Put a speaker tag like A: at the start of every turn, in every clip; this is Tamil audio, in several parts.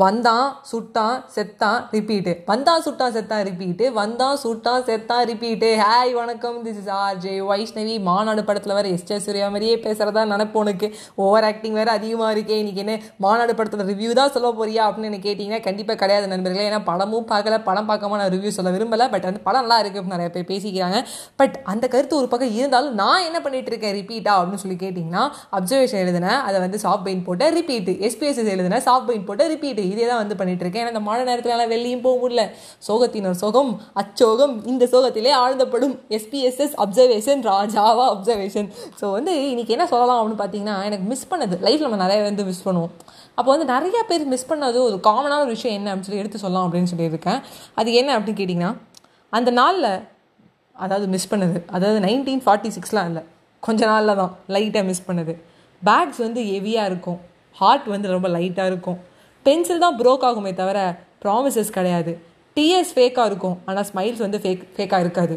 A: வந்தான் சுட்டான் செத்தான் ரிப்பீட்டு. வந்தான் சுட்டான் செத்தான் ரிப்பீட்டு. வந்தான் சுட்டான் செத்தான் ரிப்பீட்டு. ஹாய் வணக்கம். This is R J Vaishnavi Maanaadu படத்தில் வேறு எஸ் ஜே சூர்யா மாதிரியே பேசுகிறதா நினப்பு உனக்கு. ஓவர் ஆக்டிங் வேறு அதிகமாக இருக்கே. இன்றைக்கி என்ன மாநாடு படத்தில் ரிவ்யூ தான் சொல்ல போறியா அப்படின்னு எனக்கு கேட்டிங்கன்னா கண்டிப்பாக கிடையாது நண்பர்களே. ஏன்னா படமும் பார்க்கல. படம் பார்க்காம நான் ரிவ்யூ சொல்ல விரும்பலை. பட் அந்த படம் நல்லா இருக்குது நிறைய பேர் பேசிக்கிறாங்க. பட் அந்த கருத்து ஒரு பக்கம் இருந்தாலும் நான் என்ன பண்ணிட்டு இருக்கேன் ரிப்பீட்டா அப்படின்னு சொல்லி கேட்டிங்கன்னா அப்சர்வேஷன் எழுதினேன். அதை வந்து சாஃப்ட் பெயின் போட்டு ரிப்பீட்டு எஸ்பிஎஸ்எஸ் எழுதினேன். சாஃப்ட் பெயின் போட்டு ரிப்பீட்டு இதே தான் வந்து பண்ணிட்டு இருக்கேன் ஏன்னா இந்த மழை நேரத்துல எல்லாம் வெளியும் போக முடியல. சோகத்தினர் சோகம் அச்சோகம் இந்த சோகத்திலே ஆழ்ந்தப்படும் எஸ்பிஎஸ்எஸ் அப்சர்வேஷன் ராஜாவா அப்சர்வேஷன் ஸோ வந்து இன்னைக்கு என்ன சொல்லலாம் அப்படின்னு பார்த்தீங்கன்னா எனக்கு மிஸ் பண்ணது. லைஃப்பில் நம்ம நிறைய வந்து மிஸ் பண்ணுவோம். அப்போ வந்து நிறைய பேர் மிஸ் பண்ணது ஒரு காமனான ஒரு விஷயம் என்ன அப்படின்னு சொல்லி எடுத்து சொல்லலாம் அப்படின்னு சொல்லியிருக்கேன். அது என்ன அப்படின்னு கேட்டிங்கன்னா அந்த நாளில் அதாவது மிஸ் பண்ணது. அதாவது நைன்டீன் ஃபார்ட்டி சிக்ஸ்லாம் இல்லை. கொஞ்ச நாளில் தான் லைட்டாக மிஸ் பண்ணது. பேக்ஸ் வந்து ஹெவியாக இருக்கும். ஹார்ட் வந்து ரொம்ப லைட்டாக இருக்கும். பென்சில் தான் ப்ரோக் ஆகுமே தவிர ப்ராமிசஸ் கிடையாது. டிஎஸ் ஃபேக்காக இருக்கும். ஆனால் ஸ்மைல்ஸ் வந்து ஃபேக் ஃபேக்காக இருக்காது.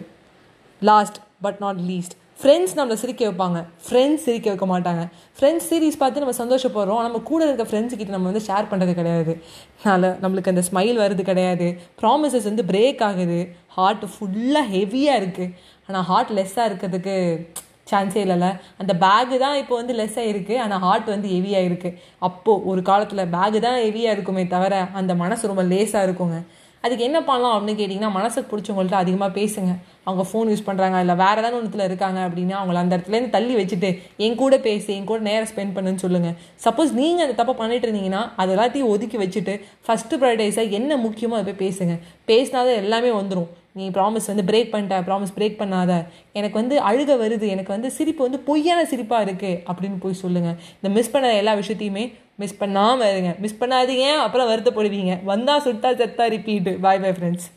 A: Last but not least friends நம்மளை சிரிக்க வைப்பாங்க. ஃப்ரெண்ட்ஸ் சிரிக்க வைக்க மாட்டாங்க. ஃப்ரெண்ட்ஸ் சீரிஸ் பார்த்து நம்ம சந்தோஷப்படுறோம். நம்ம கூட இருக்க ஃப்ரெண்ட்ஸ் கிட்ட நம்ம வந்து ஷேர் பண்ணுறது கிடையாது. அதனால் நம்மளுக்கு அந்த ஸ்மைல் வருது கிடையாது. ப்ராமிசஸ் வந்து பிரேக் ஆகுது. ஹார்ட் ஃபுல்லாக ஹெவியாக இருக்குது ஆனால் ஹார்ட் லெஸ்ஸாக இருக்கிறதுக்கு சான்ஸே இல்லைல்ல. அந்த பேகு தான் இப்போ வந்து லெஸ்ஸாக இருக்குது ஆனால் ஹார்ட் வந்து ஹெவியாக இருக்குது அப்போது ஒரு காலத்தில் பேகு தான் ஹெவியாக இருக்குமே தவிர அந்த மனசு ரொம்ப லேஸாக இருக்குங்க. அதுக்கு என்ன பண்ணலாம் அப்படின்னு கேட்டிங்கன்னா மனசுக்கு பிடிச்சவங்கள்ட்ட அதிகமாக பேசுங்க. அவங்க ஃபோன் யூஸ் பண்ணுறாங்க இல்லை வேறு ஏதாவது ஒன்றுத்தில் இருக்காங்க அப்படின்னா அவங்கள அந்த இடத்துலேருந்து தள்ளி வச்சுட்டு என் கூட பேசி என் கூட நேரம் ஸ்பெண்ட் பண்ணுன்னு சொல்லுங்கள் சப்போஸ் நீங்கள் அந்த தப்பை பண்ணிட்டு இருந்தீங்கன்னா அது எல்லாத்தையும் ஒதுக்கி வச்சுட்டு ஃபஸ்ட்டு ப்ரைடைஸாக என்ன முக்கியமோ அதை போய் பேசுங்க. பேசினாதான் எல்லாமே வந்துடும் நீ ப்ராமிஸ் வந்து பிரேக் பண்ணிட்ட ப்ராமிஸ் பிரேக் பண்ணாத. எனக்கு வந்து அழுக வருது எனக்கு வந்து சிரிப்பு வந்து பொய்யான சிரிப்பாக இருக்குது அப்படின்னு போய் சொல்லுங்கள் இந்த மிஸ் பண்ண எல்லா விஷயத்தையுமே மிஸ் பண்ணாமல் இருங்க. மிஸ் பண்ணாதீங்க அப்புறம் வருத்தப்படுவீங்க. வந்தால் சுட்டா செத்தா ரிப்பீட்டு பாய் பாய் ஃப்ரெண்ட்ஸ்